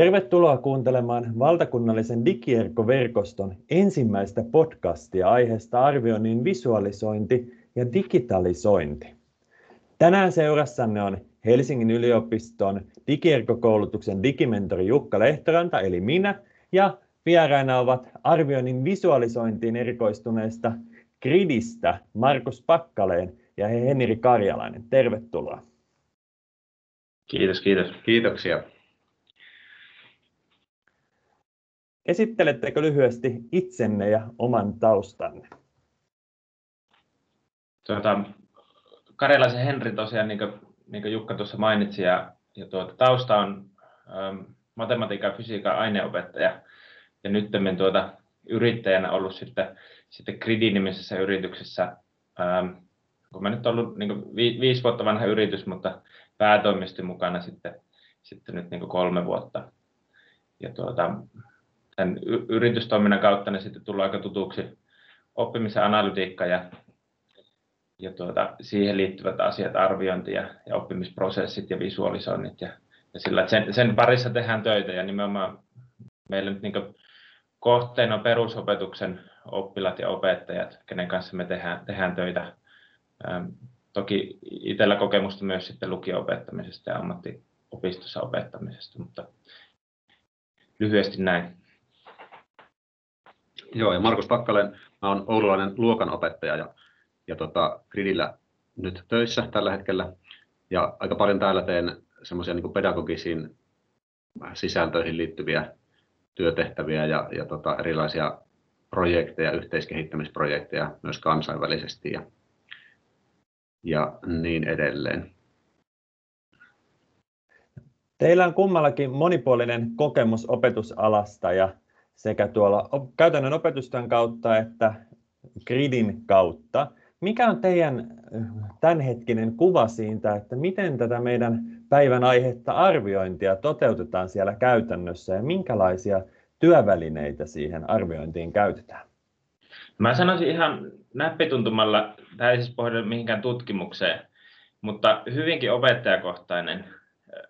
Tervetuloa kuuntelemaan valtakunnallisen digierkkoverkoston ensimmäistä podcastia aiheesta arvioinnin visualisointi ja digitalisointi. Tänään seurassanne on Helsingin yliopiston digierkkokoulutuksen digimentori Jukka Lehtoranta eli minä ja vieraina ovat arvioinnin visualisointiin erikoistuneesta Gridistä Markus Pakkaleen ja Henri Karjalainen. Tervetuloa. Kiitos, kiitos. Kiitoksia. Esittelettekö lyhyesti itsenne ja oman taustanne? Tuota, Karjalaisen Henri tosiaan, niin kuin, niin kuin Jukka tuossa mainitsi, ja, ja tuota, tausta on ähm, matematiikan ja fysiikan aineopettaja, ja nyt tuota, yrittäjänä ollut sitten, sitten Gridi-nimisessä yrityksessä, ähm, kun mä nyt ollut niin vi, viisi vuotta vanha yritys, mutta päätoimisesti mukana sitten, sitten nyt niin kolme vuotta. Ja tuota, tämän yritystoiminnan kautta ne sitten tullut aika tutuksi oppimisen analytiikka ja, ja tuota, siihen liittyvät asiat, arviointi ja, ja oppimisprosessit ja visualisoinnit. Ja, ja sillä, sen, sen parissa tehdään töitä ja nimenomaan meillä nyt niin kohteena on perusopetuksen oppilat ja opettajat, kenen kanssa me tehdään, tehdään töitä. Ähm, toki itsellä kokemusta myös sitten lukio-opettamisesta ja ammattiopistossa opettamisesta, mutta lyhyesti näin. Joo, ja Markus Pakkaleen, mä olen oululainen luokanopettaja ja, ja tota, Gridillä nyt töissä tällä hetkellä. Ja aika paljon täällä teen semmoisia niin pedagogisiin sisältöihin liittyviä työtehtäviä ja, ja tota, erilaisia projekteja, yhteiskehittämisprojekteja myös kansainvälisesti ja, ja niin edelleen. Teillä on kummallakin monipuolinen kokemus opetusalasta ja sekä tuolla käytännön opetusten kautta että gridin kautta. Mikä on teidän tämänhetkinen kuva siitä, että miten tätä meidän päivän aihetta arviointia toteutetaan siellä käytännössä ja minkälaisia työvälineitä siihen arviointiin käytetään? Mä sanoisin ihan näppituntumalla, tämä ei siis pohjaa mihinkään tutkimukseen, mutta hyvinkin opettajakohtainen,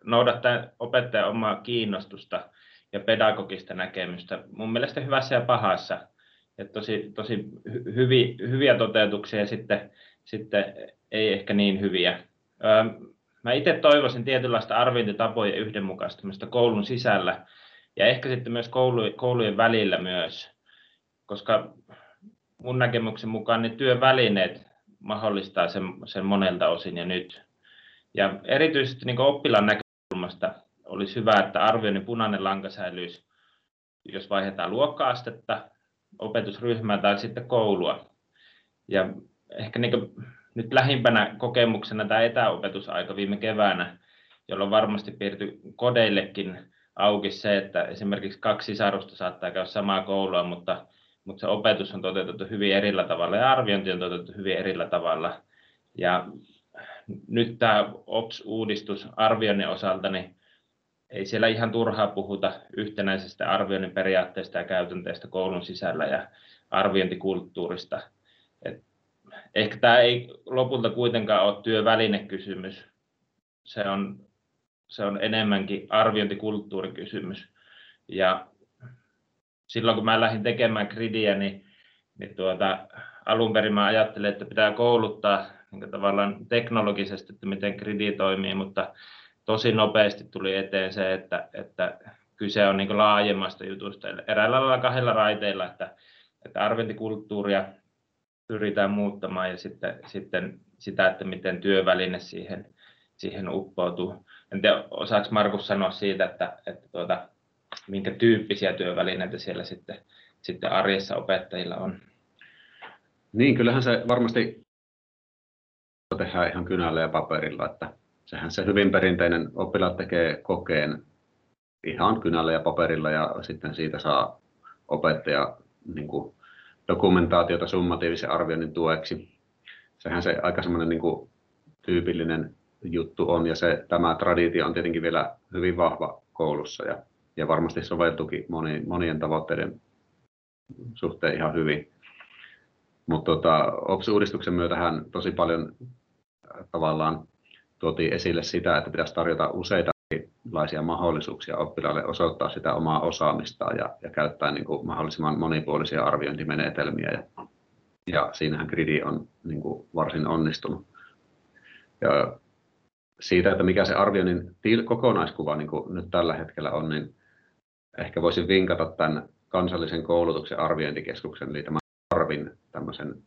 noudattaa opettajan omaa kiinnostusta – ja pedagogista näkemystä. Mun mielestä hyvässä ja pahassa. Ja tosi, tosi hyvi, hyviä toteutuksia ja sitten, sitten ei ehkä niin hyviä. Mä itse toivoisin tietynlaista arviointitapojen yhdenmukaistamista koulun sisällä ja ehkä sitten myös koulujen välillä myös, koska mun näkemyksen mukaan ne työvälineet mahdollistaa sen, sen monelta osin ja nyt. Ja erityisesti niin oppilaan näkökulmasta olisi hyvä, että arvioinnin punainen lanka säilyisi, jos vaihdetaan luokka-astetta, opetusryhmää tai sitten koulua. Ja ehkä niin nyt lähimpänä kokemuksena tämä etäopetusaika viime keväänä, jolloin varmasti piirtyi kodeillekin auki se, että esimerkiksi kaksi sisarusta saattaa käydä samaa koulua, mutta, mutta se opetus on toteutettu hyvin erillä tavalla ja arviointi on toteutettu hyvin erillä tavalla. Ja nyt tämä OPS-uudistus arvioinnin osalta, niin ei siellä ihan turhaa puhuta yhtenäisestä arvioinnin periaatteesta ja käytänteestä koulun sisällä ja arviointikulttuurista. Et ehkä tämä ei lopulta kuitenkaan ole työvälinekysymys. Se on, se on enemmänkin arviointikulttuurikysymys. Ja silloin kun mä lähdin tekemään gridiä, niin, niin tuota, alun perin mä ajattelin, että pitää kouluttaa niin tavallaan teknologisesti, että miten gridi toimii, mutta tosi nopeasti tuli eteen se, että, että kyse on niin laajemmasta jutusta. Eräällä lailla kahdella raiteilla, että, että arviointikulttuuria pyritään muuttamaan ja sitten, sitten sitä, että miten työväline siihen, siihen uppoutuu. En tiedä, osaako Markus sanoa siitä, että, että tuota, minkä tyyppisiä työvälineitä siellä sitten, sitten arjessa opettajilla on? Niin, kyllähän se varmasti tehdään ihan kynällä ja paperilla, että sehän se hyvin perinteinen oppilaat tekee kokeen ihan kynällä ja paperilla ja sitten siitä saa opettaja niin kuin dokumentaatiota summatiivisen arvioinnin tueksi. Sehän se aika semmoinen niin tyypillinen juttu on ja se, tämä traditio on tietenkin vielä hyvin vahva koulussa ja, ja varmasti soveltukin moni, monien tavoitteiden suhteen ihan hyvin. Mutta tota, OPS-uudistuksen myötähän tosi paljon tavallaan tuotiin esille sitä, että pitäisi tarjota useita erilaisia mahdollisuuksia oppilaalle osoittaa sitä omaa osaamistaan ja, ja käyttää niin kuin mahdollisimman monipuolisia arviointimenetelmiä. Ja, ja siinähän Gridi on niin kuin varsin onnistunut. Ja siitä, että mikä se arvioinnin kokonaiskuva niin kuin nyt tällä hetkellä on, niin ehkä voisin vinkata tämän kansallisen koulutuksen arviointikeskuksen, eli tämän Arvin tämmöisen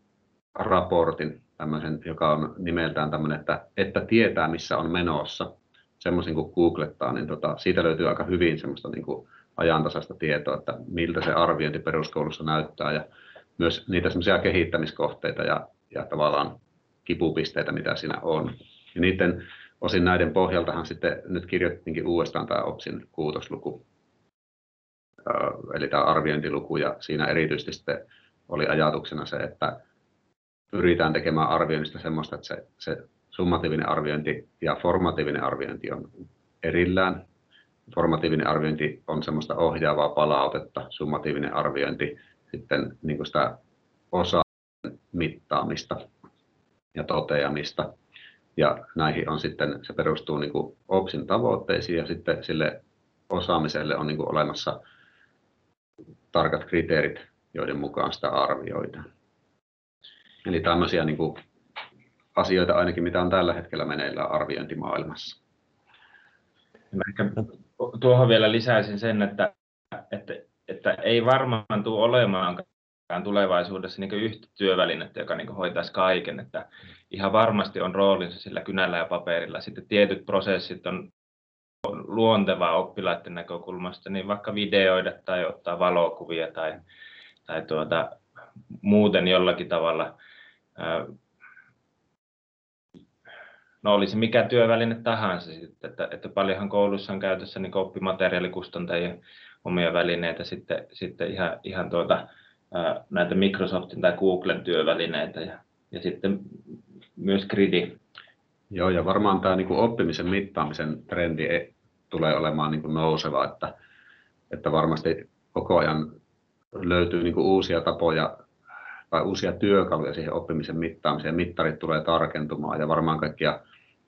raportin, tämmöisen, joka on nimeltään tämmöinen, että, että tietää missä on menossa. Semmoisen kun googlettaa, niin tota, siitä löytyy aika hyvin semmoista niin kuin ajantasaista tietoa, että miltä se arviointi peruskoulussa näyttää ja myös niitä semmoisia kehittämiskohteita ja, ja tavallaan kipupisteitä, mitä siinä on. Ja niiden osin näiden pohjaltahan sitten nyt kirjoitettiinkin uudestaan tämä OPSin kuutosluku, eli tämä arviointiluku, ja siinä erityisesti sitten oli ajatuksena se, että pyritään tekemään arvioinnista semmoista, että se, se summatiivinen arviointi ja formatiivinen arviointi on erillään. Formatiivinen arviointi on semmoista ohjaavaa palautetta, summatiivinen arviointi sitten niin kuin sitä osaa mittaamista ja toteamista. Ja näihin on sitten, se perustuu niin kuin OPSin tavoitteisiin ja sitten sille osaamiselle on niin kuin olemassa tarkat kriteerit, joiden mukaan sitä arvioidaan. Eli tämmöisiä niin kuin asioita ainakin, mitä on tällä hetkellä meneillään arviointimaailmassa. Mä ehkä tuohon vielä lisäisin sen, että, että, että ei varmaan tule olemaankaan tulevaisuudessa niin yhtä työvälinettä, joka niin hoitaisi kaiken. Että ihan varmasti on roolinsa sillä kynällä ja paperilla. Sitten tietyt prosessit on luontevaa oppilaiden näkökulmasta, niin vaikka videoida tai ottaa valokuvia tai, tai tuota, muuten jollakin tavalla no olisi mikä työväline tahansa, sitten, että, että paljonhan koulussa on käytössä niin oppimateriaalikustantajien omia välineitä, sitten, sitten ihan, ihan tuota, näitä Microsoftin tai Googlen työvälineitä ja, ja sitten myös Gridi. Joo, ja varmaan tämä niin kuin oppimisen mittaamisen trendi e, tulee olemaan niin kuin nouseva, että, että varmasti koko ajan löytyy niin kuin uusia tapoja tai uusia työkaluja siihen oppimisen mittaamiseen. Mittarit tulee tarkentumaan ja varmaan kaikkia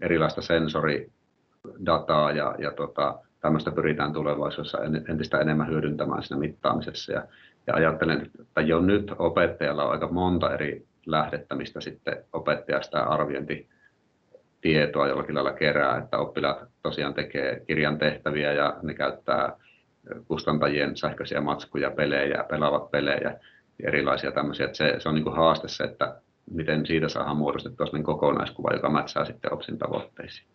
erilaista sensoridataa ja, ja tota, tämmöistä pyritään tulevaisuudessa entistä enemmän hyödyntämään siinä mittaamisessa. Ja, ja ajattelen, että jo nyt opettajalla on aika monta eri lähdettä, mistä sitten opettaja sitä arviointitietoa jollakin lailla kerää, että oppilaat tosiaan tekee kirjan tehtäviä ja ne käyttää kustantajien sähköisiä matskuja, pelejä, pelaavat pelejä erilaisia tämmöisiä, että se, se on niin kuin haaste se, että miten siitä saadaan muodostettua sellainen kokonaiskuva, joka mätsää sitten OPSin tavoitteisiin.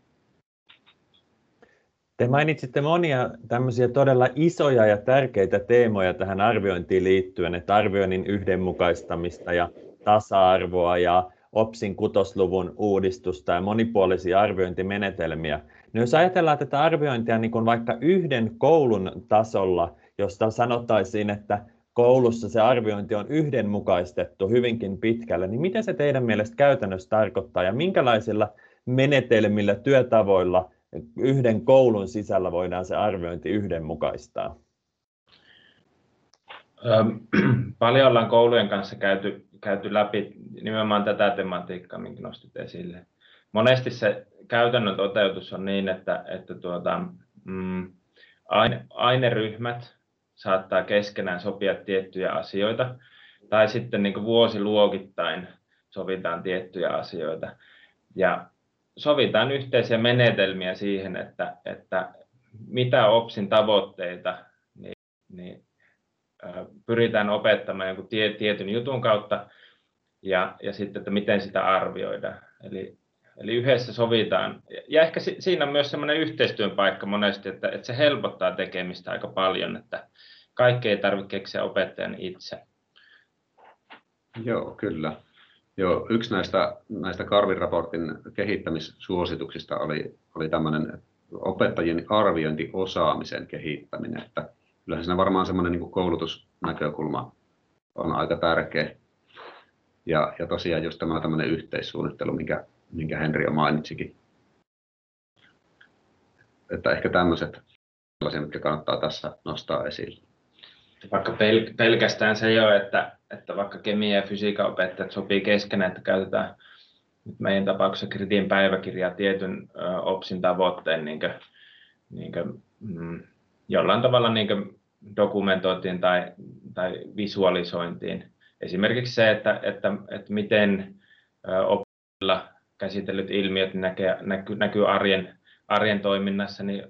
Te mainitsitte monia tämmöisiä todella isoja ja tärkeitä teemoja tähän arviointiin liittyen, että arvioinnin yhdenmukaistamista ja tasa-arvoa ja OPSin kutosluvun uudistusta ja monipuolisia arviointimenetelmiä. No jos ajatellaan tätä arviointia niin kuin vaikka yhden koulun tasolla, josta sanottaisiin, että koulussa se arviointi on yhdenmukaistettu hyvinkin pitkälle, niin mitä se teidän mielestä käytännössä tarkoittaa ja minkälaisilla menetelmillä, työtavoilla yhden koulun sisällä voidaan se arviointi yhdenmukaistaa? Paljon ollaan koulujen kanssa käyty, käyty läpi nimenomaan tätä tematiikkaa, minkä nostit esille. Monesti se käytännön toteutus on niin, että, että tuota, mm, aine, aineryhmät saattaa keskenään sopia tiettyjä asioita, tai sitten niin vuosiluokittain sovitaan tiettyjä asioita. Ja sovitaan yhteisiä menetelmiä siihen, että, että mitä OPSin tavoitteita niin, niin, pyritään opettamaan jonkun tie, tietyn jutun kautta, ja, ja sitten, että miten sitä arvioidaan. Eli, eli yhdessä sovitaan. Ja ehkä siinä on myös semmoinen yhteistyön paikka monesti, että, että se helpottaa tekemistä aika paljon, että, kaikki ei tarvitse keksiä opettajan itse. Joo, kyllä. Joo, yksi näistä, näistä Karvin raportin kehittämissuosituksista oli, oli tämmöinen opettajien arviointiosaamisen kehittäminen. Että kyllähän siinä varmaan semmoinen niin koulutusnäkökulma on aika tärkeä. Ja, ja tosiaan just tämä tämmöinen yhteissuunnittelu, minkä, minkä Henri jo mainitsikin. Että ehkä tämmöiset sellaisia, mitkä kannattaa tässä nostaa esille vaikka pel- pelkästään se jo, että, että vaikka kemia- ja fysiikan opettajat sopii keskenään, että käytetään nyt meidän tapauksessa kritin päiväkirjaa tietyn ö, OPSin tavoitteen niin niin kuin, mm, jollain tavalla niin kuin dokumentointiin tai, tai visualisointiin. Esimerkiksi se, että, että, että miten opilla käsitellyt ilmiöt näkee, näkyy, näkyy arjen, arjen toiminnassa, niin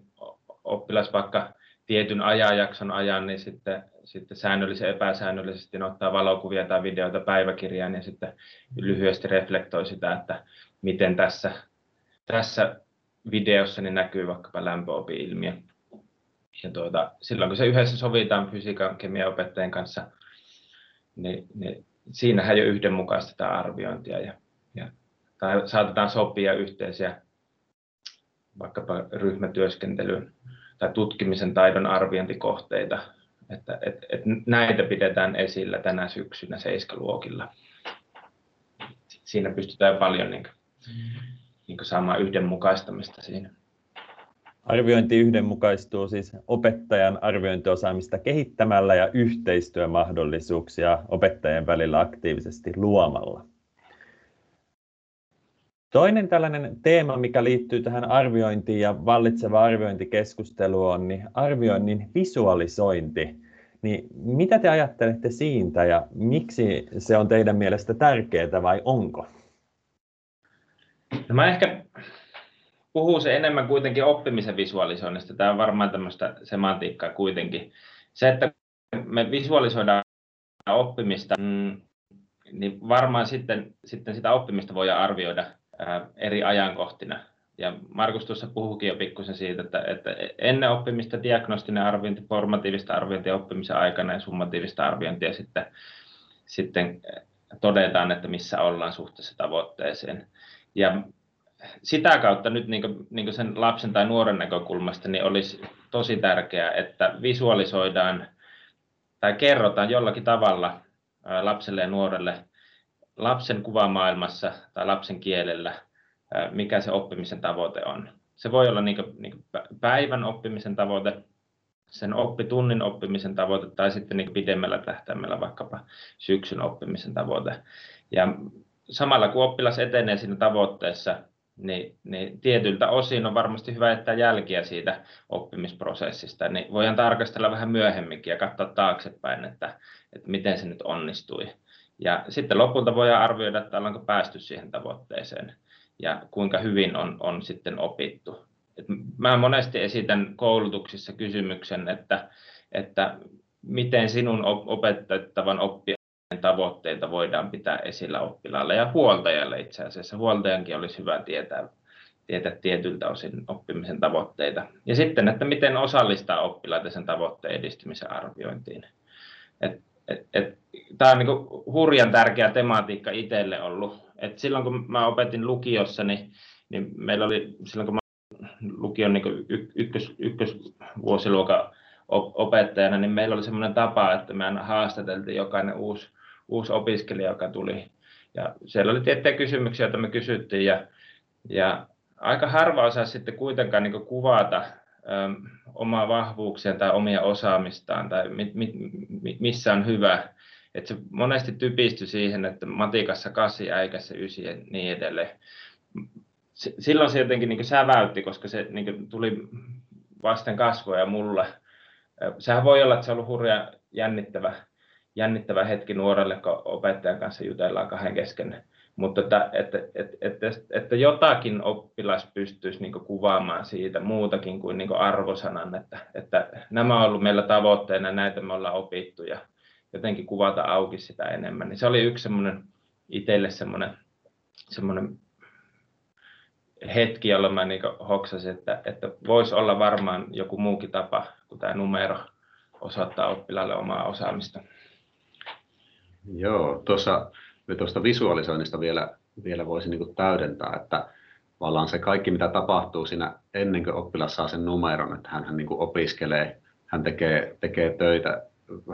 oppilas vaikka tietyn ajanjakson ajan, niin sitten, sitten säännöllisesti epäsäännöllisesti ottaa valokuvia tai videoita päiväkirjaan ja sitten lyhyesti reflektoi sitä, että miten tässä, tässä videossa niin näkyy vaikkapa lämpöopi-ilmiö. Ja tuota, silloin kun se yhdessä sovitaan fysiikan kemiaopettajien kanssa, niin, niin siinähän jo yhdenmukaistetaan arviointia ja tai saatetaan sopia yhteisiä vaikkapa ryhmätyöskentelyyn tai tutkimisen taidon arviointikohteita, että et, et näitä pidetään esillä tänä syksynä seiskaluokilla. Siinä pystytään paljon niin kuin, niin kuin saamaan yhdenmukaistamista siinä. Arviointi yhdenmukaistuu siis opettajan arviointiosaamista kehittämällä ja yhteistyömahdollisuuksia opettajien välillä aktiivisesti luomalla. Toinen tällainen teema, mikä liittyy tähän arviointiin ja vallitseva arviointikeskustelu on niin arvioinnin visualisointi. Niin mitä te ajattelette siitä ja miksi se on teidän mielestä tärkeää vai onko? No mä ehkä puhuu se enemmän kuitenkin oppimisen visualisoinnista. Tämä on varmaan tämmöistä semantiikkaa kuitenkin. Se, että me visualisoidaan oppimista, mm, niin varmaan sitten, sitten sitä oppimista voidaan arvioida eri ajankohtina. Ja Markus tuossa puhukin jo pikkusen siitä, että, että ennen oppimista diagnostinen arviointi, formatiivista arviointia oppimisen aikana ja summatiivista arviointia sitten, sitten todetaan, että missä ollaan suhteessa tavoitteeseen. Ja sitä kautta nyt niin niin sen lapsen tai nuoren näkökulmasta niin olisi tosi tärkeää, että visualisoidaan tai kerrotaan jollakin tavalla lapselle ja nuorelle lapsen kuvamaailmassa tai lapsen kielellä, mikä se oppimisen tavoite on. Se voi olla niin kuin, niin kuin päivän oppimisen tavoite, sen oppitunnin oppimisen tavoite tai sitten niin pidemmällä tähtäimellä vaikkapa syksyn oppimisen tavoite. Ja samalla kun oppilas etenee siinä tavoitteessa, niin, niin tietyltä osin on varmasti hyvä jättää jälkiä siitä oppimisprosessista. Niin voidaan tarkastella vähän myöhemminkin ja katsoa taaksepäin, että, että miten se nyt onnistui. Ja sitten lopulta voidaan arvioida, että ollaanko päästy siihen tavoitteeseen ja kuinka hyvin on, on sitten opittu. Et mä monesti esitän koulutuksissa kysymyksen, että, että miten sinun opetettavan oppijan tavoitteita voidaan pitää esillä oppilaalle ja huoltajalle itse asiassa. Huoltajankin olisi hyvä tietää, tietää tietyltä osin oppimisen tavoitteita. Ja sitten, että miten osallistaa oppilaita sen tavoitteen edistymisen arviointiin. Et tämä on niin hurjan tärkeä tematiikka itselle ollut. Et silloin kun mä opetin lukiossa, niin, niin meillä oli silloin kun mä lukion niin ykkös, ykkösvuosiluokan opettajana, niin meillä oli semmoinen tapa, että me haastateltiin jokainen uusi, uusi opiskelija, joka tuli. Ja siellä oli tiettyjä kysymyksiä, joita me kysyttiin, ja, ja aika harva osaa sitten kuitenkaan niin kuvata omaa vahvuuksia tai omia osaamistaan tai mi, mi, mi, missä on hyvä. Et se monesti typistyi siihen, että matikassa kasi, äikässä ysi ja niin edelleen. Silloin se jotenkin niin säväytti, koska se niin tuli vasten kasvoja mulle. Sehän voi olla, että se on ollut hurja jännittävä, jännittävä hetki nuorelle, kun opettajan kanssa jutellaan kahden kesken mutta että, että, että, että, että jotakin oppilas pystyisi niin kuvaamaan siitä muutakin kuin, niin arvosanan, että, että nämä on ollut meillä tavoitteena, näitä me ollaan opittu ja jotenkin kuvata auki sitä enemmän. Niin se oli yksi semmoinen itselle semmoinen, semmoinen hetki, jolloin mä niin hoksasin, että, että voisi olla varmaan joku muukin tapa kuin tämä numero osoittaa oppilaalle omaa osaamista. Joo, tuossa tuosta visualisoinnista vielä, vielä voisi niin täydentää, että tavallaan se kaikki, mitä tapahtuu siinä ennen kuin oppilas saa sen numeron, että hän, hän niin opiskelee, hän tekee, tekee töitä,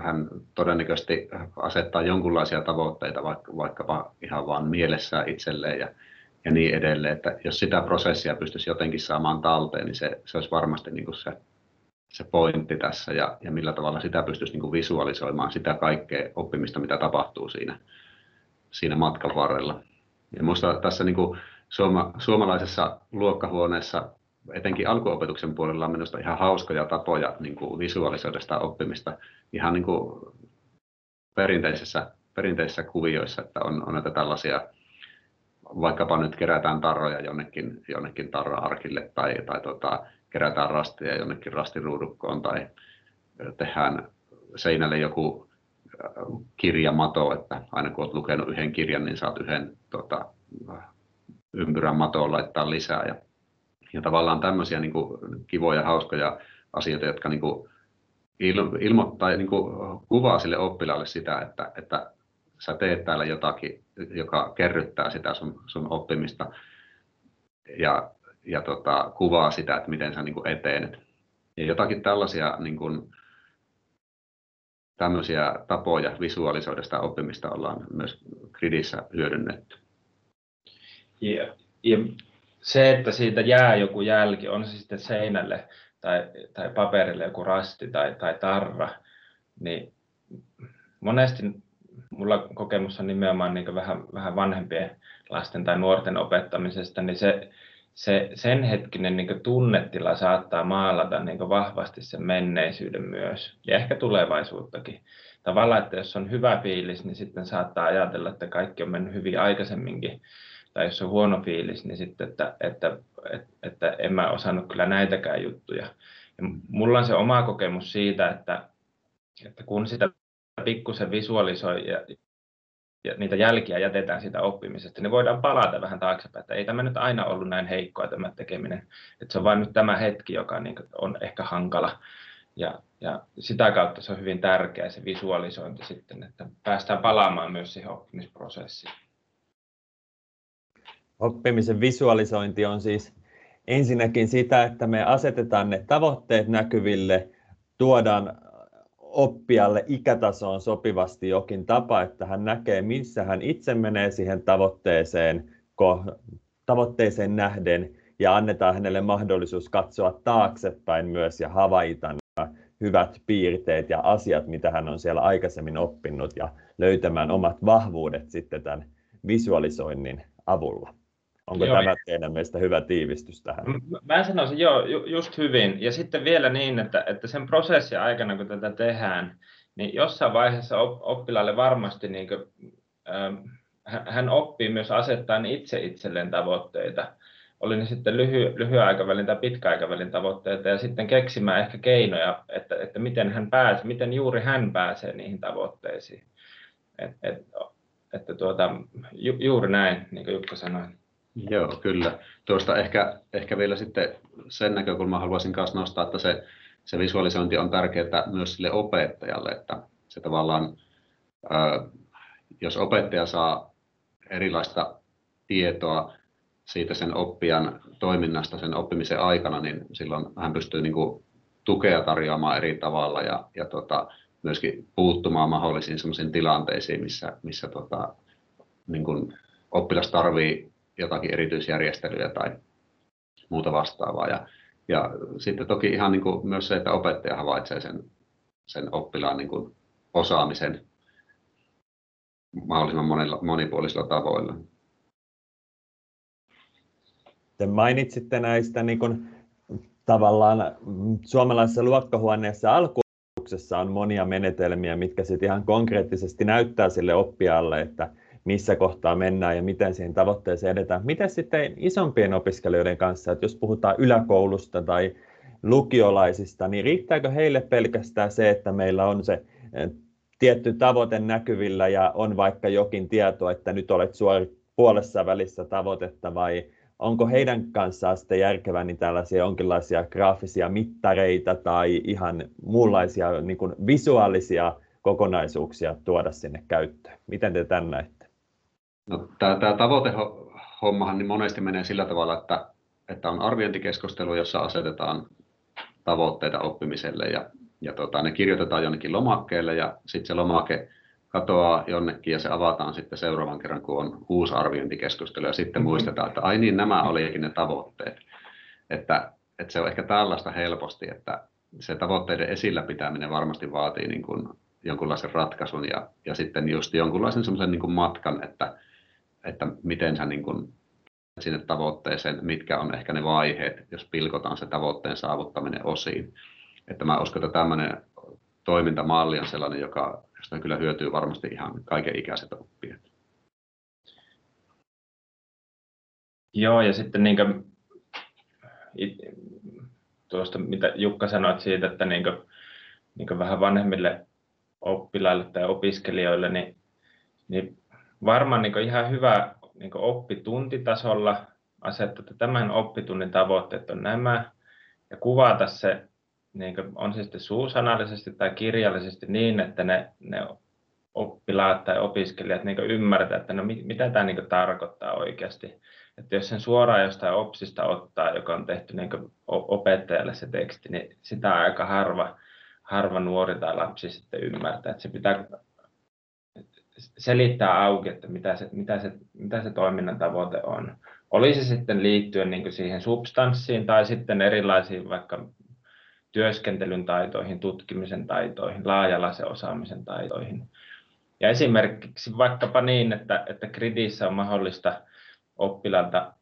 hän todennäköisesti asettaa jonkunlaisia tavoitteita, vaikka, vaikkapa ihan vaan mielessään itselleen ja, ja niin edelleen, että jos sitä prosessia pystyisi jotenkin saamaan talteen, niin se, se olisi varmasti niin se, se pointti tässä ja, ja millä tavalla sitä pystyisi niin visualisoimaan, sitä kaikkea oppimista, mitä tapahtuu siinä, siinä matkan varrella. Ja minusta tässä niin kuin suoma, suomalaisessa luokkahuoneessa etenkin alkuopetuksen puolella on minusta ihan hauskoja tapoja niin kuin visualisoida sitä oppimista ihan niin kuin perinteisissä, perinteisissä kuvioissa, että on, on näitä tällaisia, vaikkapa nyt kerätään tarroja jonnekin, jonnekin tarra-arkille tai, tai tota, kerätään rastia jonnekin rastiruudukkoon tai tehdään seinälle joku kirjamato, että aina kun olet lukenut yhden kirjan, niin saat yhden tota, ympyrän matoon laittaa lisää. Ja, ja tavallaan tämmöisiä niin kuin, kivoja, hauskoja asioita, jotka niin kuin, il, ilmoittaa, niin kuin, kuvaa sille oppilaalle sitä, että, että sä teet täällä jotakin, joka kerryttää sitä sun, sun oppimista ja, ja tota, kuvaa sitä, että miten sä niin kuin etenet. Ja jotakin tällaisia niin kuin, tämmöisiä tapoja visualisoida sitä oppimista ollaan myös Gridissä hyödynnetty. Ja, ja se, että siitä jää joku jälki, on se sitten seinälle tai, tai paperille joku rasti tai, tai tarra, niin monesti mulla kokemus on nimenomaan niin vähän, vähän vanhempien lasten tai nuorten opettamisesta, niin se, se sen hetkinen niin tunnetila saattaa maalata niin vahvasti sen menneisyyden myös ja ehkä tulevaisuuttakin. Tavallaan, että jos on hyvä fiilis, niin sitten saattaa ajatella, että kaikki on mennyt hyvin aikaisemminkin. Tai jos on huono fiilis, niin sitten, että, että, että, että en mä osannut kyllä näitäkään juttuja. Ja mulla on se oma kokemus siitä, että, että kun sitä pikkusen visualisoi ja, ja niitä jälkiä jätetään siitä oppimisesta, niin voidaan palata vähän taaksepäin, että ei tämä nyt aina ollut näin heikkoa tämä tekeminen, että se on vain nyt tämä hetki, joka niin on ehkä hankala. Ja, ja sitä kautta se on hyvin tärkeä se visualisointi sitten, että päästään palaamaan myös siihen oppimisprosessiin. Oppimisen visualisointi on siis ensinnäkin sitä, että me asetetaan ne tavoitteet näkyville, tuodaan oppijalle ikätasoon sopivasti jokin tapa, että hän näkee, missä hän itse menee siihen tavoitteeseen, tavoitteeseen nähden ja annetaan hänelle mahdollisuus katsoa taaksepäin myös ja havaita nämä hyvät piirteet ja asiat, mitä hän on siellä aikaisemmin oppinut ja löytämään omat vahvuudet sitten tämän visualisoinnin avulla. Onko joo, tämä teidän mielestä hyvä tiivistys tähän? Mä sanoisin, joo, just hyvin. Ja sitten vielä niin, että, että sen prosessin aikana, kun tätä tehdään, niin jossain vaiheessa oppilaalle varmasti niin kuin, ähm, hän oppii myös asettaa itse itselleen tavoitteita. Oli ne sitten lyhy, lyhyen aikavälin tai pitkäaikavälin tavoitteita ja sitten keksimään ehkä keinoja, että, että miten hän pääsee, miten juuri hän pääsee niihin tavoitteisiin. Et, et, että tuota, ju, juuri näin, niin kuin Jukka sanoi. Joo, kyllä. Tuosta ehkä, ehkä vielä sitten sen näkökulman haluaisin myös nostaa, että se, se visualisointi on tärkeää myös sille opettajalle, että se tavallaan, jos opettaja saa erilaista tietoa siitä sen oppijan toiminnasta sen oppimisen aikana, niin silloin hän pystyy niin kuin tukea tarjoamaan eri tavalla ja, ja tota, myöskin puuttumaan mahdollisiin sellaisiin tilanteisiin, missä, missä tota, niin kuin oppilas tarvii jotakin erityisjärjestelyjä tai muuta vastaavaa. Ja, ja sitten toki ihan niin kuin myös se, että opettaja havaitsee sen, sen oppilaan niin kuin osaamisen mahdollisimman monilla, monipuolisilla tavoilla. Te mainitsitte näistä niin kuin, tavallaan suomalaisessa luokkahuoneessa alkuopetuksessa on monia menetelmiä, mitkä sitten ihan konkreettisesti näyttää sille oppijalle, että missä kohtaa mennään ja miten siihen tavoitteeseen edetään. Miten sitten isompien opiskelijoiden kanssa, että jos puhutaan yläkoulusta tai lukiolaisista, niin riittääkö heille pelkästään se, että meillä on se eh, tietty tavoite näkyvillä ja on vaikka jokin tieto, että nyt olet suori puolessa välissä tavoitetta vai onko heidän kanssaan sitten järkevää niin tällaisia jonkinlaisia graafisia mittareita tai ihan muunlaisia niin kuin visuaalisia kokonaisuuksia tuoda sinne käyttöön? Miten te tämän näette? No, tämä, tavoitehommahan niin monesti menee sillä tavalla, että, että on arviointikeskustelu, jossa asetetaan tavoitteita oppimiselle ja, ja tota, ne kirjoitetaan jonnekin lomakkeelle ja sitten se lomake katoaa jonnekin ja se avataan sitten seuraavan kerran, kun on uusi arviointikeskustelu ja sitten mm-hmm. muistetaan, että ai niin, nämä olikin ne tavoitteet. Että, että se on ehkä tällaista helposti, että se tavoitteiden esillä pitäminen varmasti vaatii niin kuin jonkunlaisen ratkaisun ja, ja sitten just jonkunlaisen semmoisen niin kuin matkan, että, että miten sä niin kuin sinne tavoitteeseen, mitkä on ehkä ne vaiheet, jos pilkotaan se tavoitteen saavuttaminen osiin. Että mä uskon, että tämmöinen toimintamalli on sellainen, joka, josta kyllä hyötyy varmasti ihan kaiken ikäiset oppijat. Joo, ja sitten niin kuin, tuosta, mitä Jukka sanoit siitä, että niin kuin, niin kuin vähän vanhemmille oppilaille tai opiskelijoille, niin, niin varmaan niin ihan hyvä niin oppituntitasolla asettaa, tämän oppitunnin tavoitteet on nämä, ja kuvata se, niin kuin, on se sitten suusanallisesti tai kirjallisesti niin, että ne, ne oppilaat tai opiskelijat niin ymmärtävät, että no, mitä tämä niin tarkoittaa oikeasti. Että jos sen suoraan jostain OPSista ottaa, joka on tehty niin opettajalle se teksti, niin sitä aika harva, harva nuori tai lapsi sitten ymmärtää. Että se pitää selittää auki, että mitä se, mitä se, mitä se toiminnan tavoite on. Oli se sitten liittyen niin siihen substanssiin tai sitten erilaisiin vaikka työskentelyn taitoihin, tutkimisen taitoihin, laajalaisen osaamisen taitoihin. Ja esimerkiksi vaikkapa niin, että, että Gridissä on mahdollista oppilaalta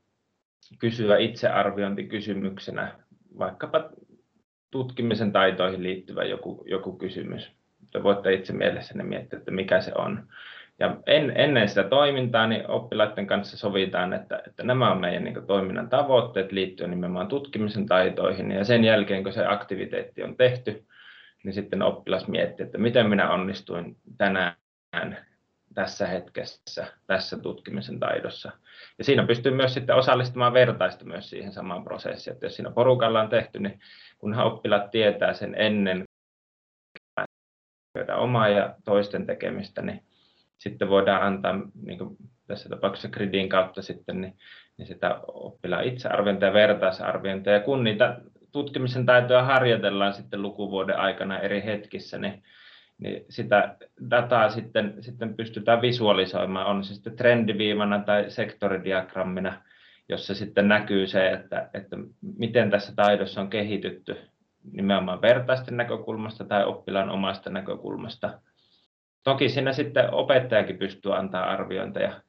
kysyä itsearviointikysymyksenä vaikkapa tutkimisen taitoihin liittyvä joku, joku kysymys. Te voitte itse mielessäni miettiä, että mikä se on. Ja en, ennen sitä toimintaa niin oppilaiden kanssa sovitaan, että, että nämä on meidän niin toiminnan tavoitteet liittyen nimenomaan tutkimisen taitoihin. Ja sen jälkeen, kun se aktiviteetti on tehty, niin sitten oppilas miettii, että miten minä onnistuin tänään tässä hetkessä, tässä tutkimisen taidossa. Ja siinä pystyy myös sitten osallistumaan vertaista myös siihen samaan prosessiin. Että jos siinä porukalla on tehty, niin kunhan oppilaat tietää sen ennen omaa ja toisten tekemistä, niin sitten voidaan antaa niin kuin tässä tapauksessa gridin kautta sitten niin, niin sitä oppilaan itsearviointia ja vertaisarviointia. Ja kun niitä tutkimisen taitoja harjoitellaan sitten lukuvuoden aikana eri hetkissä, niin niin sitä dataa sitten, sitten pystytään visualisoimaan, on se sitten trendiviivana tai sektoridiagrammina, jossa sitten näkyy se, että, että miten tässä taidossa on kehitytty nimenomaan vertaisten näkökulmasta tai oppilaan omasta näkökulmasta. Toki siinä sitten opettajakin pystyy antaa arviointeja.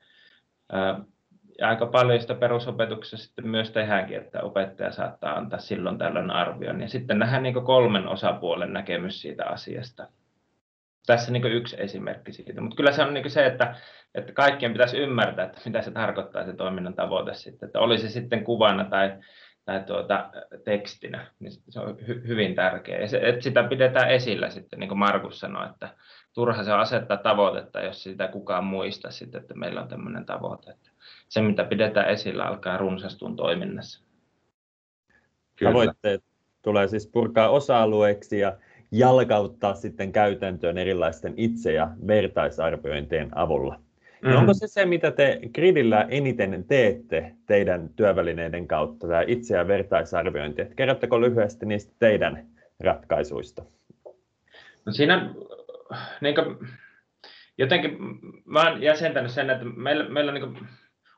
Ja aika paljon sitä perusopetuksessa sitten myös tehdäänkin, että opettaja saattaa antaa silloin tällöin arvion. Ja sitten nähdään niin kolmen osapuolen näkemys siitä asiasta tässä niin yksi esimerkki siitä. Mutta kyllä se on niin se, että, että kaikkien pitäisi ymmärtää, että mitä se tarkoittaa se toiminnan tavoite sitten. Että oli se sitten kuvana tai, tai tuota, tekstinä, niin se on hy, hyvin tärkeää. Ja se, että sitä pidetään esillä sitten, niin kuin Markus sanoi, että turha se on asettaa tavoitetta, jos sitä kukaan muista sitten, että meillä on tämmöinen tavoite. Että se, mitä pidetään esillä, alkaa runsastua toiminnassa. Kyllä. Tavoitteet tulee siis purkaa osa-alueeksi ja jalkauttaa sitten käytäntöön erilaisten itse- ja vertaisarviointien avulla. Mm. No onko se se, mitä te Gridillä eniten teette teidän työvälineiden kautta, tämä itse- ja vertaisarviointi? Et kerrotteko lyhyesti niistä teidän ratkaisuista? No siinä niin kuin, jotenkin mä olen jäsentänyt sen, että meillä, meillä on niin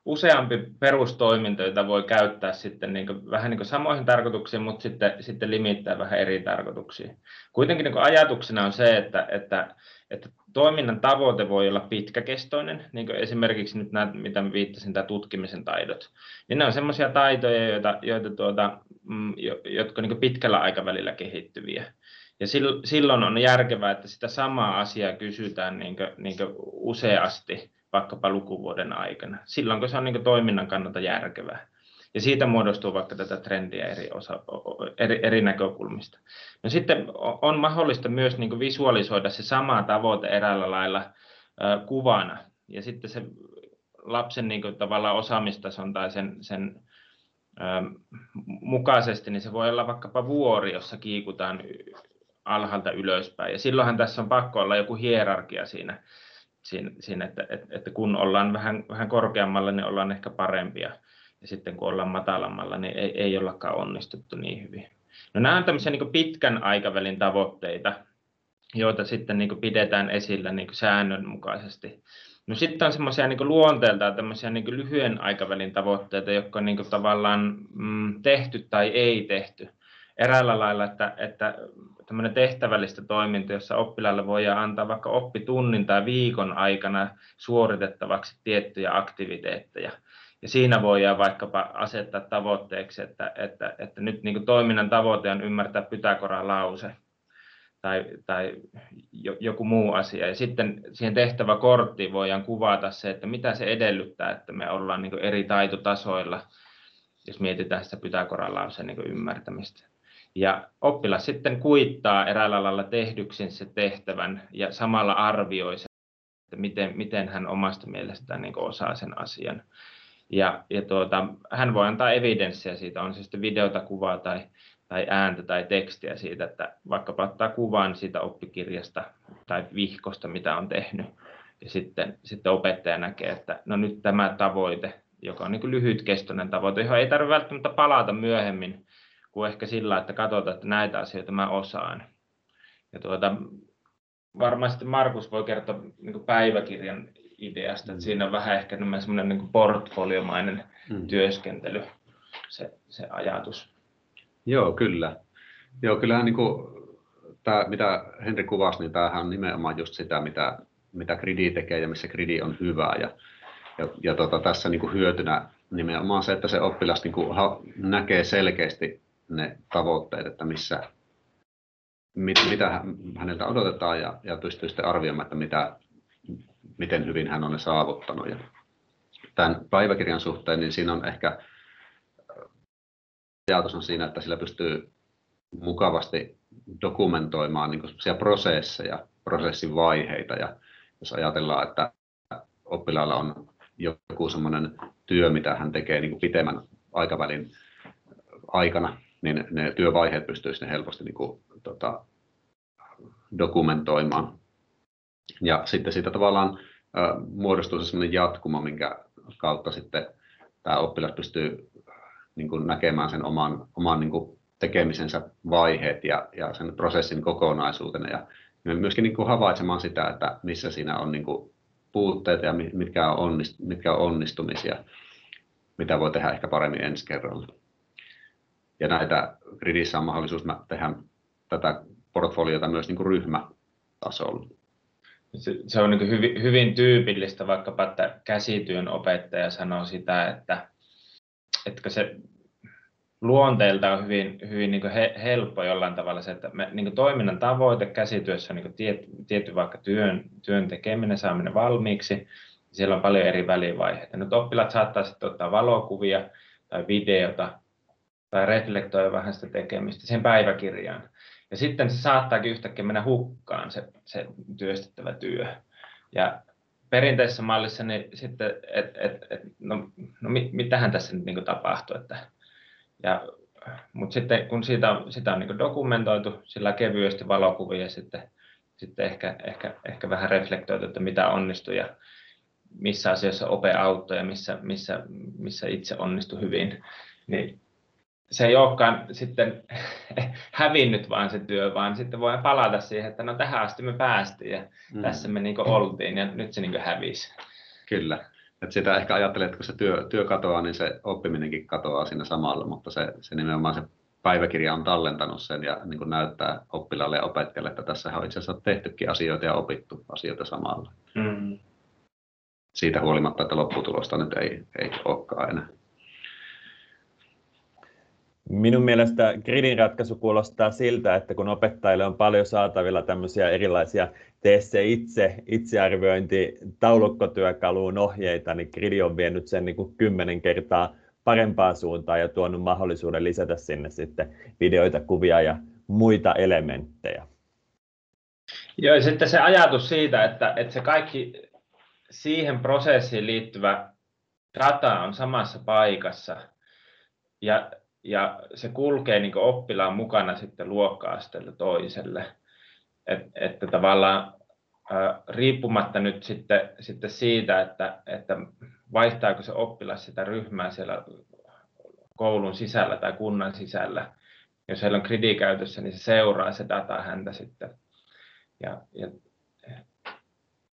useampi perustoiminto, jota voi käyttää sitten niin kuin, vähän niin kuin samoihin tarkoituksiin, mutta sitten, sitten limittää vähän eri tarkoituksiin. Kuitenkin niin kuin ajatuksena on se, että, että, että toiminnan tavoite voi olla pitkäkestoinen, niin kuin esimerkiksi nyt nämä, mitä viittasin, tämä tutkimisen taidot. Niin ne on sellaisia taitoja, joita, joita tuota, mm, jotka niin pitkällä aikavälillä kehittyviä. Ja silloin on järkevää, että sitä samaa asiaa kysytään niin kuin, niin kuin useasti vaikkapa lukuvuoden aikana, silloin kun se on niin toiminnan kannalta järkevää. Ja siitä muodostuu vaikka tätä trendiä eri, osa, eri, eri näkökulmista. No sitten on mahdollista myös niin visualisoida se sama tavoite eräällä lailla äh, kuvana. Ja sitten se lapsen niin tavallaan osaamistason tai sen, sen äh, mukaisesti, niin se voi olla vaikkapa vuori, jossa kiikutaan alhaalta ylöspäin. Ja silloinhan tässä on pakko olla joku hierarkia siinä siinä, siinä että, että, että kun ollaan vähän, vähän korkeammalla, niin ollaan ehkä parempia. Ja sitten kun ollaan matalammalla, niin ei, ei ollakaan onnistuttu niin hyvin. No nämä on tämmöisiä niin pitkän aikavälin tavoitteita, joita sitten niin pidetään esillä niin säännönmukaisesti. No sitten on semmoisia niin luonteeltaan tämmöisiä niin lyhyen aikavälin tavoitteita, jotka on niin tavallaan mm, tehty tai ei tehty. Eräällä lailla, että, että tämmöinen tehtävällistä toiminta, jossa oppilaalle voidaan antaa vaikka oppitunnin tai viikon aikana suoritettavaksi tiettyjä aktiviteetteja. Ja siinä voidaan vaikkapa asettaa tavoitteeksi, että, että, että nyt niin toiminnan tavoite on ymmärtää Pythagoran lause tai, tai joku muu asia. Ja sitten siihen tehtäväkorttiin voidaan kuvata se, että mitä se edellyttää, että me ollaan niin eri taitotasoilla, jos mietitään sitä Pythagoran lauseen niin ymmärtämistä. Ja oppilas sitten kuittaa eräällä lailla tehdyksi se tehtävän ja samalla arvioi se, että miten, miten hän omasta mielestään niin osaa sen asian. Ja, ja tuota, hän voi antaa evidenssiä siitä, on se sitten videota, kuvaa tai, tai ääntä tai tekstiä siitä, että vaikka ottaa kuvan siitä oppikirjasta tai vihkosta, mitä on tehnyt. Ja sitten, sitten opettaja näkee, että no nyt tämä tavoite, joka on niin lyhytkestoinen tavoite, johon ei tarvitse välttämättä palata myöhemmin, kuin ehkä sillä, että katsotaan, että näitä asioita mä osaan. Ja tuota, varmasti Markus voi kertoa niin päiväkirjan ideasta, että mm. siinä on vähän ehkä semmoinen niin portfoliomainen mm. työskentely, se, se ajatus. Joo, kyllä. Joo, kyllähän niin kuin, tämä, mitä Henri kuvasi, niin tämähän on nimenomaan just sitä, mitä, mitä Gridi tekee ja missä Gridi on hyvää. Ja, ja, ja tota, tässä niin kuin hyötynä nimenomaan se, että se oppilas niin kuin, ha, näkee selkeästi ne tavoitteet, että missä, mit, mitä häneltä odotetaan ja, ja pystyy sitten arvioimaan, että mitä, miten hyvin hän on ne saavuttanut. Ja tämän päiväkirjan suhteen, niin siinä on ehkä ajatus on siinä, että sillä pystyy mukavasti dokumentoimaan niin prosesseja, prosessin vaiheita. Ja jos ajatellaan, että oppilaalla on joku sellainen työ, mitä hän tekee niin pitemmän aikavälin aikana, niin ne työvaiheet pystyisi ne helposti niin kuin, tota, dokumentoimaan. Ja sitten siitä tavallaan äh, muodostuu sellainen jatkuma, minkä kautta sitten tämä oppilas pystyy niin kuin näkemään sen oman, oman niin kuin tekemisensä vaiheet ja, ja sen prosessin kokonaisuutena ja myöskin niin kuin havaitsemaan sitä, että missä siinä on niin kuin puutteita ja mitkä on, onnist, mitkä on onnistumisia, mitä voi tehdä ehkä paremmin ensi kerralla. Ja näitä Gridissä on mahdollisuus tehdä tätä portfoliota myös niin kuin ryhmätasolla. Se, se on niin hyvin, hyvin tyypillistä vaikkapa, että käsityön opettaja sanoo sitä, että, että se luonteelta on hyvin, hyvin niin he, helppo jollain tavalla se, että me, niin toiminnan tavoite käsityössä on niin tiet, tietty vaikka työn, työn tekeminen, saaminen valmiiksi. Siellä on paljon eri välivaiheita. Nyt oppilaat saattaa sitten ottaa valokuvia tai videota tai reflektoi vähän sitä tekemistä sen päiväkirjaan. Ja sitten se saattaakin yhtäkkiä mennä hukkaan se, se työstettävä työ. Ja perinteisessä mallissa niin sitten, et, et, et, no, no mit, mitähän tässä nyt niin tapahtuu. Että, ja, mutta sitten kun siitä on, sitä on niin dokumentoitu sillä kevyesti valokuvia, sitten, sitten ehkä, ehkä, ehkä vähän reflektoitu, että mitä onnistui ja missä asioissa ope auttoi ja missä, missä, missä itse onnistui hyvin, niin se ei olekaan sitten hävinnyt vaan se työ, vaan sitten voi palata siihen, että no tähän asti me päästiin ja mm. tässä me niin oltiin ja nyt se niin hävisi. Kyllä. Et sitä ehkä ajattelee, että kun se työ, työ katoaa, niin se oppiminenkin katoaa siinä samalla, mutta se, se nimenomaan se päiväkirja on tallentanut sen ja niin kuin näyttää oppilaalle ja opettajalle, että tässä on itse asiassa tehtykin asioita ja opittu asioita samalla. Mm. Siitä huolimatta, että lopputulosta nyt ei, ei olekaan enää. Minun mielestä gridin ratkaisu kuulostaa siltä, että kun opettajille on paljon saatavilla tämmöisiä erilaisia tee se itse, itsearviointi, taulukkotyökaluun ohjeita, niin gridi on vienyt sen niin kuin kymmenen kertaa parempaan suuntaan ja tuonut mahdollisuuden lisätä sinne sitten videoita, kuvia ja muita elementtejä. Joo, ja sitten se ajatus siitä, että, että se kaikki siihen prosessiin liittyvä data on samassa paikassa ja ja se kulkee niin oppilaan mukana sitten luokka-asteelta toiselle. Et, että tavallaan ää, riippumatta nyt sitten, sitten siitä, että, että vaihtaako se oppilas sitä ryhmää siellä koulun sisällä tai kunnan sisällä, jos heillä on kridi käytössä, niin se seuraa se data häntä sitten. Ja, ja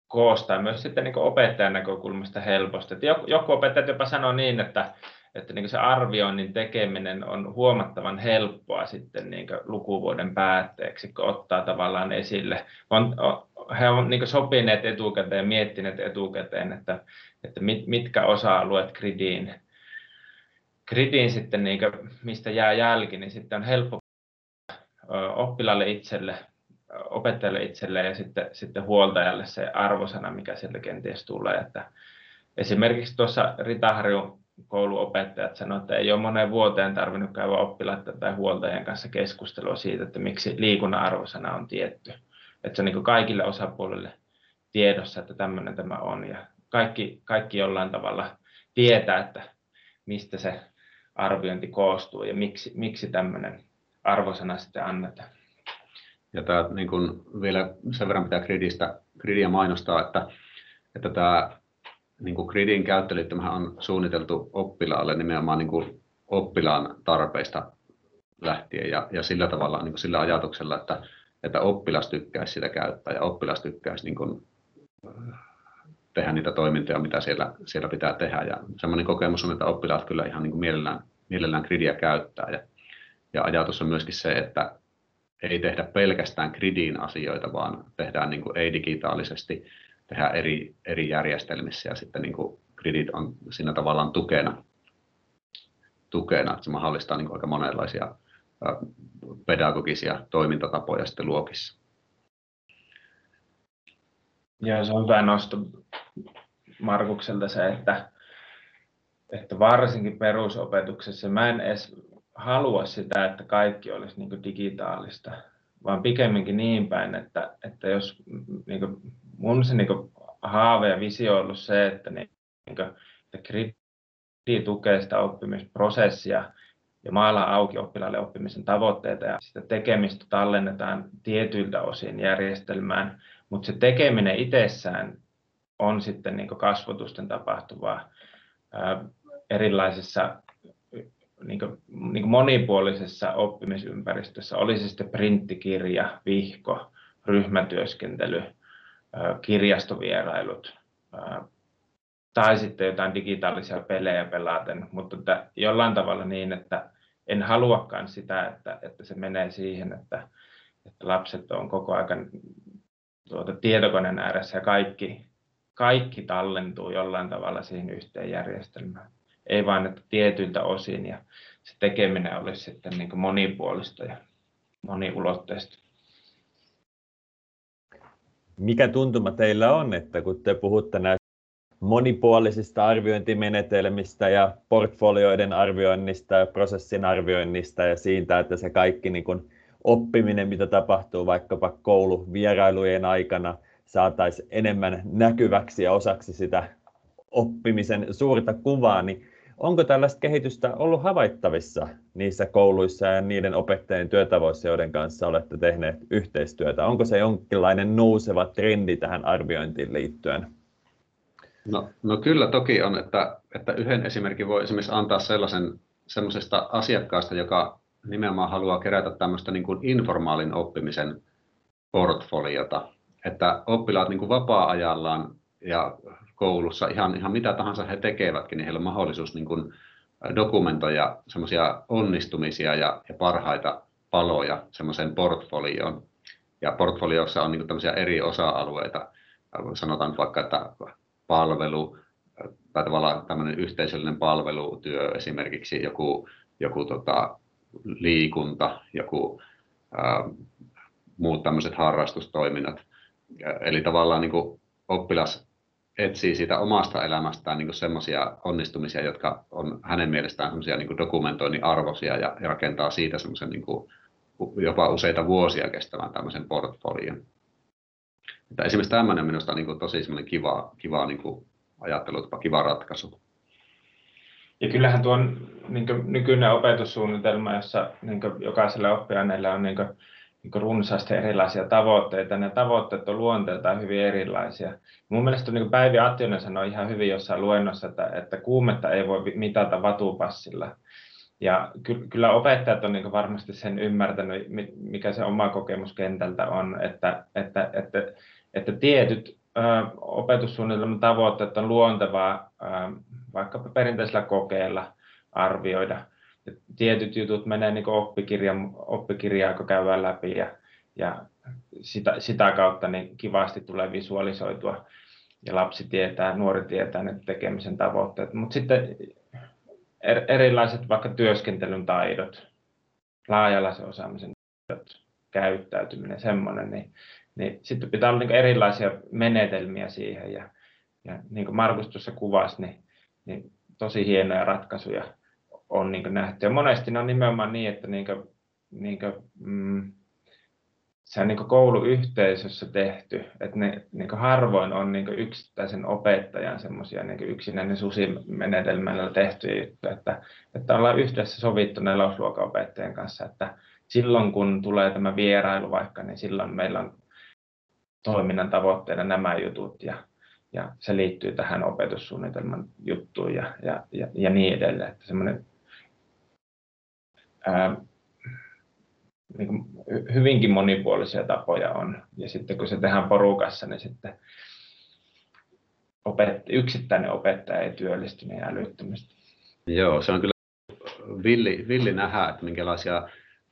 koostaa myös sitten niin opettajan näkökulmasta helposti. Joku opettajat jopa sanoo niin, että että niin se arvioinnin tekeminen on huomattavan helppoa sitten niin lukuvuoden päätteeksi, kun ottaa tavallaan esille. On, he on niin sopineet etukäteen, miettineet etukäteen, että, että mit, mitkä osa-alueet gridiin, gridiin sitten, niin kuin, mistä jää jälki, niin sitten on helppo oppilaalle itselle, opettajalle itselle ja sitten, sitten huoltajalle se arvosana, mikä sieltä kenties tulee. Että esimerkiksi tuossa Ritaharjun kouluopettajat sanoivat, että ei ole moneen vuoteen tarvinnut käydä oppilaiden tai huoltajien kanssa keskustelua siitä, että miksi liikunnan arvosana on tietty. Että se on niin kaikille osapuolille tiedossa, että tämmöinen tämä on. Ja kaikki, kaikki jollain tavalla tietää, että mistä se arviointi koostuu ja miksi, miksi tämmöinen arvosana sitten annetaan. Ja tämä niin vielä sen verran pitää gridistä, gridia mainostaa, että, että tämä niin kuin gridin käyttöliittymähän on suunniteltu oppilaalle nimenomaan niin kuin oppilaan tarpeista lähtien ja, ja sillä tavalla niin kuin sillä ajatuksella, että, että oppilas tykkäisi sitä käyttää ja oppilas tykkäisi niin kuin, tehdä niitä toimintoja, mitä siellä, siellä pitää tehdä. Ja semmoinen kokemus on, että oppilaat kyllä ihan niin kuin mielellään, mielellään gridia käyttää. Ja, ja ajatus on myöskin se, että ei tehdä pelkästään gridin asioita, vaan tehdään niin kuin ei-digitaalisesti tehdään eri, eri järjestelmissä ja sitten niin kuin gridit on siinä tavallaan tukena, tukena että se mahdollistaa niin kuin aika monenlaisia pedagogisia toimintatapoja sitten luokissa. Ja se on hyvä nosto Markukselta se, että, että varsinkin perusopetuksessa mä en edes halua sitä, että kaikki olisi niin digitaalista, vaan pikemminkin niin päin, että, että jos niin mun se niin haave ja visio on ollut se, että, niin, että kriti tukee sitä oppimisprosessia ja maalaa auki oppilaille oppimisen tavoitteita ja sitä tekemistä tallennetaan tietyiltä osin järjestelmään, mutta se tekeminen itsessään on sitten niin kasvotusten tapahtuvaa erilaisissa niin kuin, niin kuin monipuolisessa oppimisympäristössä, oli se sitten printtikirja, vihko, ryhmätyöskentely, kirjastovierailut tai sitten jotain digitaalisia pelejä pelaten, mutta että jollain tavalla niin, että en haluakaan sitä, että, että se menee siihen, että, että lapset on koko ajan tuota, tietokoneen ääressä ja kaikki, kaikki tallentuu jollain tavalla siihen yhteen järjestelmään. Ei vain, että tietyiltä osin ja se tekeminen olisi sitten niin monipuolista ja moniulotteista mikä tuntuma teillä on, että kun te puhutte näistä monipuolisista arviointimenetelmistä ja portfolioiden arvioinnista ja prosessin arvioinnista ja siitä, että se kaikki niin kuin oppiminen, mitä tapahtuu vaikkapa kouluvierailujen aikana, saataisiin enemmän näkyväksi ja osaksi sitä oppimisen suurta kuvaa, niin Onko tällaista kehitystä ollut havaittavissa niissä kouluissa ja niiden opettajien työtavoissa, joiden kanssa olette tehneet yhteistyötä? Onko se jonkinlainen nouseva trendi tähän arviointiin liittyen? No, no kyllä toki on, että, että yhden esimerkin voi esimerkiksi antaa sellaisen sellaisesta asiakkaasta, joka nimenomaan haluaa kerätä tämmöistä niin kuin informaalin oppimisen portfoliota, että oppilaat niin kuin vapaa-ajallaan ja koulussa, ihan, ihan mitä tahansa he tekevätkin, niin heillä on mahdollisuus niin kuin dokumentoida semmoisia onnistumisia ja, ja parhaita paloja semmoiseen portfolioon. Ja portfoliossa on niin kuin tämmöisiä eri osa-alueita, sanotaan vaikka, että palvelu, tai tavallaan tämmöinen yhteisöllinen palvelutyö, esimerkiksi joku, joku tota, liikunta, joku ää, muut tämmöiset harrastustoiminnat. Eli tavallaan niin kuin oppilas etsii siitä omasta elämästään niin semmoisia onnistumisia, jotka on hänen mielestään semmoisia niin dokumentoinnin arvoisia ja, ja rakentaa siitä semmoisen niin jopa useita vuosia kestävän tämmöisen portfolion. Että esimerkiksi tämmöinen minusta on niin kuin tosi semmoinen kiva, kiva niin kuin ajattelu, kiva ratkaisu. Ja kyllähän tuon niin nykyinen opetussuunnitelma, jossa niin jokaisella oppiaineella on niin niin runsaasti erilaisia tavoitteita. Ne tavoitteet on luonteeltaan hyvin erilaisia. Mun mielestä niin Päivi Attionen sanoi ihan hyvin jossain luennossa, että, että kuumetta ei voi mitata vatupassilla. Ja kyllä opettajat on niin varmasti sen ymmärtänyt, mikä se oma kokemus kentältä on, että, että, että, että tietyt ö, opetussuunnitelman tavoitteet on luontevaa ö, vaikkapa perinteisellä kokeella arvioida – tietyt jutut menee niin oppikirja, oppikirjaa, kun käydään läpi ja, ja sitä, sitä kautta niin kivasti tulee visualisoitua ja lapsi tietää, nuori tietää ne tekemisen tavoitteet. Mutta sitten er, erilaiset vaikka työskentelyn taidot, laajalaisen osaamisen taidot, käyttäytyminen, semmoinen, niin, niin sitten pitää olla niin erilaisia menetelmiä siihen. Ja, ja niin kuin Markus tuossa kuvasi, niin, niin tosi hienoja ratkaisuja on niin nähty. Ja monesti ne on nimenomaan niin, että niin kuin, niin kuin, mm, se on niin kouluyhteisössä tehty, että ne niin harvoin on niin yksittäisen opettajan semmoisia niin yksinäinen susimenetelmällä tehtyjä juttuja, että, että ollaan yhdessä sovittu nelosluokan kanssa, että silloin kun tulee tämä vierailu vaikka, niin silloin meillä on toiminnan tavoitteena nämä jutut ja, ja se liittyy tähän opetussuunnitelman juttuun ja, ja, ja, ja niin edelleen. Että semmoinen, niin hyvinkin monipuolisia tapoja on. Ja sitten kun se tehdään porukassa, niin sitten opet, yksittäinen opettaja ei työllisty niin älyttömästi. Joo, se on kyllä villi, villi nähdä, että minkälaisia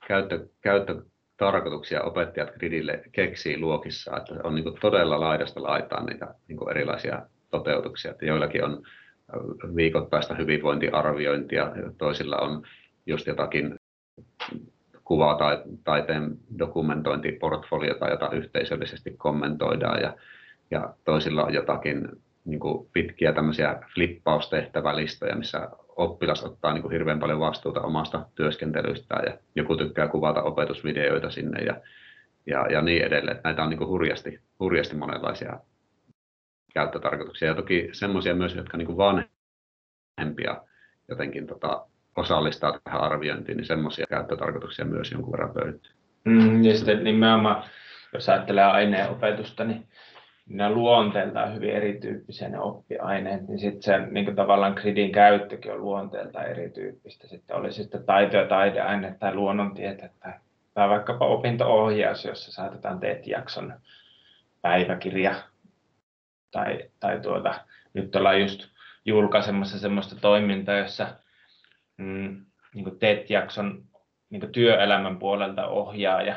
käyttö, käyttötarkoituksia opettajat gridille keksii luokissa, että on niin todella laidasta laitaan niitä niin erilaisia toteutuksia, että joillakin on viikoittaista hyvinvointiarviointia, toisilla on just jotakin kuva- tai taiteen dokumentointiportfoliota, jota yhteisöllisesti kommentoidaan ja, ja toisilla on jotakin niin kuin pitkiä tämmöisiä flippaustehtävälistoja, missä oppilas ottaa niin kuin hirveän paljon vastuuta omasta työskentelystään ja joku tykkää kuvata opetusvideoita sinne ja, ja, ja niin edelleen. Näitä on niin kuin hurjasti, hurjasti monenlaisia käyttötarkoituksia ja toki semmoisia myös, jotka niin kuin vanhempia jotenkin tota, osallistaa tähän arviointiin, niin semmoisia käyttötarkoituksia myös jonkun verran löytyy. Mm, ja sitten nimenomaan, jos ajattelee aineenopetusta, niin ne luonteeltaan hyvin erityyppisiä ne oppiaineet, niin sitten se niin tavallaan gridin käyttökin on luonteeltaan erityyppistä. Sitten oli sitten taito- ja taideaine tai luonnontiete tai, tai vaikkapa opinto-ohjaus, jossa saatetaan teet jakson päiväkirja. Tai, tai tuota, nyt ollaan just julkaisemassa sellaista toimintaa, jossa mm, niin TET-jakson niin työelämän puolelta ohjaaja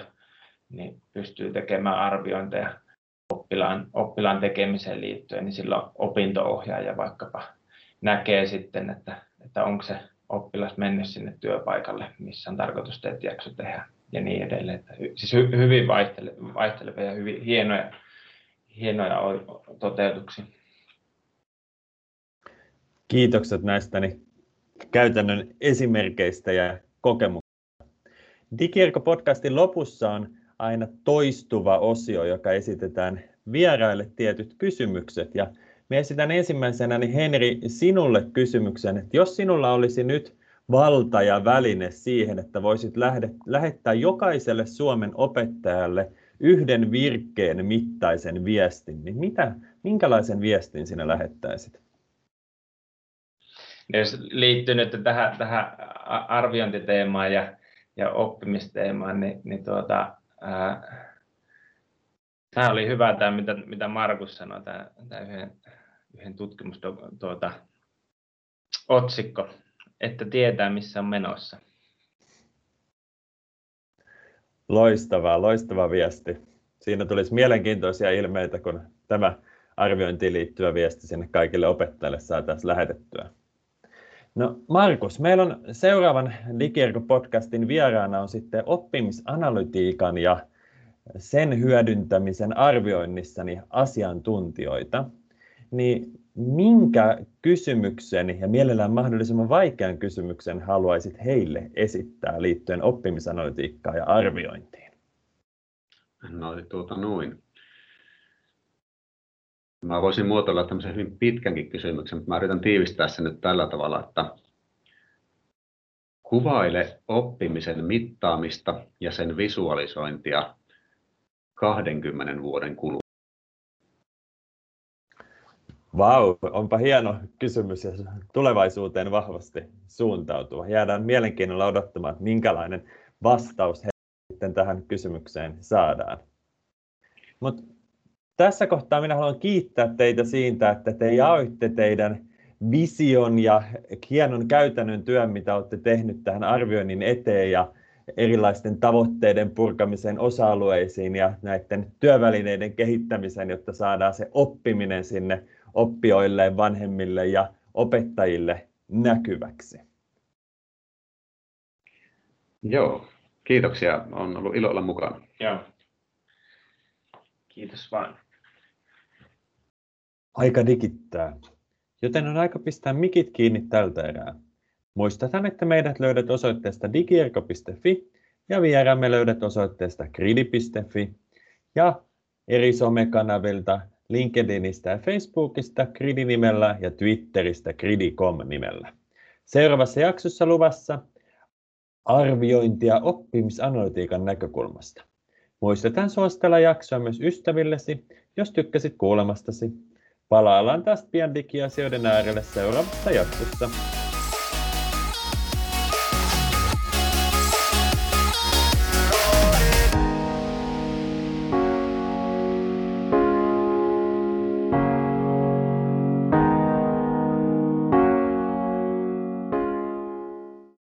niin pystyy tekemään arviointeja oppilaan, oppilaan tekemiseen liittyen, niin silloin opinto-ohjaaja vaikkapa näkee sitten, että, että onko se oppilas mennyt sinne työpaikalle, missä on tarkoitus TET-jakso tehdä ja niin edelleen. Että, siis hy, hyvin vaihtelevia, vaihtelevia ja hyvin hienoja, hienoja toteutuksia. Kiitokset näistä niin käytännön esimerkkeistä ja kokemuksista. Digirko-podcastin lopussa on aina toistuva osio, joka esitetään vieraille tietyt kysymykset. Ja me esitän ensimmäisenä niin Henri sinulle kysymyksen, että jos sinulla olisi nyt valta ja väline siihen, että voisit lähettää jokaiselle Suomen opettajalle yhden virkkeen mittaisen viestin, niin mitä, minkälaisen viestin sinä lähettäisit? Jos liittyy nyt tähän, tähän arviointiteemaan ja, ja oppimisteemaan, niin, niin tuota, ää, tämä oli hyvä tämä, mitä, mitä Markus sanoi, tämä, tämä yhden, yhden tutkimus tuota, otsikko, että tietää missä on menossa. Loistavaa, loistava viesti. Siinä tulisi mielenkiintoisia ilmeitä, kun tämä arviointiin liittyvä viesti sinne kaikille opettajille saataisiin lähetettyä. No Markus, meillä on seuraavan Digiergo-podcastin vieraana on sitten oppimisanalytiikan ja sen hyödyntämisen arvioinnissani asiantuntijoita. Niin minkä kysymyksen ja mielellään mahdollisimman vaikean kysymyksen haluaisit heille esittää liittyen oppimisanalytiikkaan ja arviointiin? No tuota noin. Mä voisin muotoilla tämmöisen hyvin pitkänkin kysymyksen, mutta mä yritän tiivistää sen nyt tällä tavalla, että kuvaile oppimisen mittaamista ja sen visualisointia 20 vuoden kuluttua. Vau, onpa hieno kysymys ja tulevaisuuteen vahvasti suuntautuva. Jäädään mielenkiinnolla odottamaan, minkälainen vastaus sitten tähän kysymykseen saadaan. Mutta tässä kohtaa minä haluan kiittää teitä siitä, että te jaoitte teidän vision ja hienon käytännön työn, mitä olette tehnyt tähän arvioinnin eteen ja erilaisten tavoitteiden purkamiseen osa-alueisiin ja näiden työvälineiden kehittämiseen, jotta saadaan se oppiminen sinne oppijoille, vanhemmille ja opettajille näkyväksi. Joo, kiitoksia. On ollut ilo olla mukana. Joo. Kiitos vaan. Aika digittää, joten on aika pistää mikit kiinni tältä erää. Muistetaan, että meidät löydät osoitteesta digierko.fi ja vieraamme löydät osoitteesta gridi.fi ja eri somekanavilta LinkedInistä ja Facebookista Gridi-nimellä ja Twitteristä Gridi.com-nimellä. Seuraavassa jaksossa luvassa arviointia oppimisanalytiikan näkökulmasta. Muistetaan suositella jaksoa myös ystävillesi, jos tykkäsit kuulemastasi. Palaillaan taas pian digiasioiden äärelle seuraavassa jaksossa.